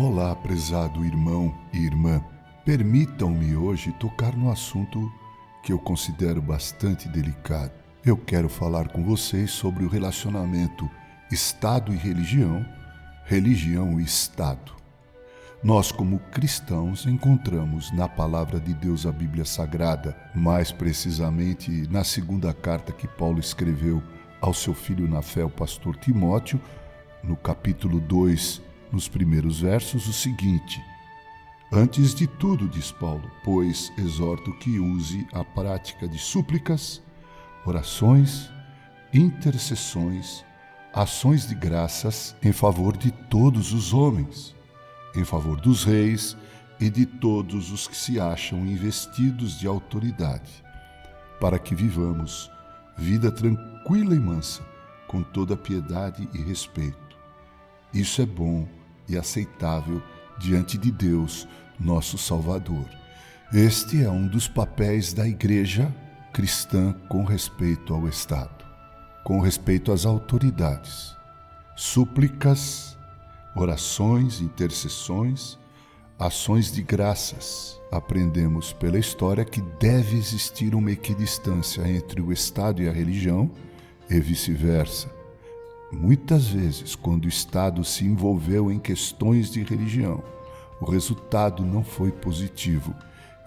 Olá, prezado irmão e irmã. Permitam-me hoje tocar no assunto que eu considero bastante delicado. Eu quero falar com vocês sobre o relacionamento Estado e religião, religião e Estado. Nós, como cristãos, encontramos na palavra de Deus a Bíblia Sagrada, mais precisamente na segunda carta que Paulo escreveu ao seu filho na fé, o pastor Timóteo, no capítulo 2, nos primeiros versos, o seguinte: Antes de tudo, diz Paulo, pois exorto que use a prática de súplicas, orações, intercessões, ações de graças em favor de todos os homens em favor dos reis e de todos os que se acham investidos de autoridade, para que vivamos vida tranquila e mansa, com toda piedade e respeito. Isso é bom e aceitável diante de Deus, nosso Salvador. Este é um dos papéis da Igreja cristã com respeito ao Estado, com respeito às autoridades. Súplicas, orações, intercessões, ações de graças. Aprendemos pela história que deve existir uma equidistância entre o Estado e a religião e vice-versa. Muitas vezes, quando o Estado se envolveu em questões de religião, o resultado não foi positivo.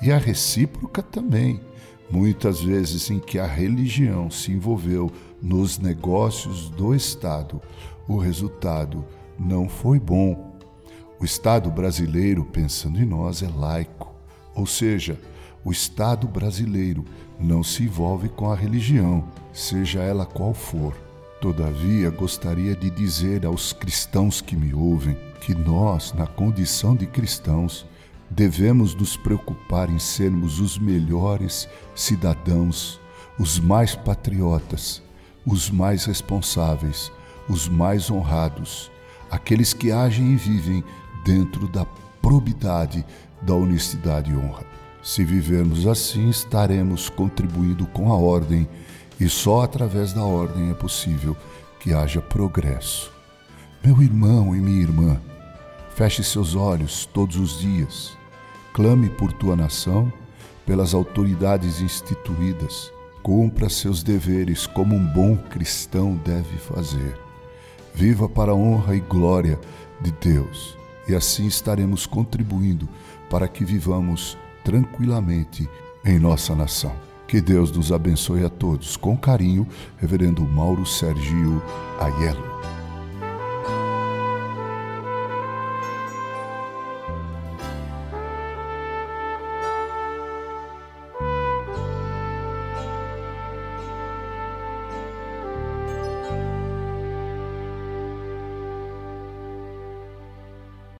E a recíproca também. Muitas vezes em que a religião se envolveu nos negócios do Estado, o resultado não foi bom. O Estado brasileiro, pensando em nós, é laico, ou seja, o Estado brasileiro não se envolve com a religião, seja ela qual for. Todavia, gostaria de dizer aos cristãos que me ouvem que nós, na condição de cristãos, devemos nos preocupar em sermos os melhores cidadãos, os mais patriotas, os mais responsáveis, os mais honrados, aqueles que agem e vivem dentro da probidade, da honestidade e honra. Se vivermos assim, estaremos contribuindo com a ordem, e só através da ordem é possível que haja progresso. Meu irmão e minha irmã, feche seus olhos todos os dias, clame por tua nação, pelas autoridades instituídas, cumpra seus deveres como um bom cristão deve fazer. Viva para a honra e glória de Deus, e assim estaremos contribuindo para que vivamos tranquilamente em nossa nação. Que Deus nos abençoe a todos. Com carinho, Reverendo Mauro Sergio Aiello.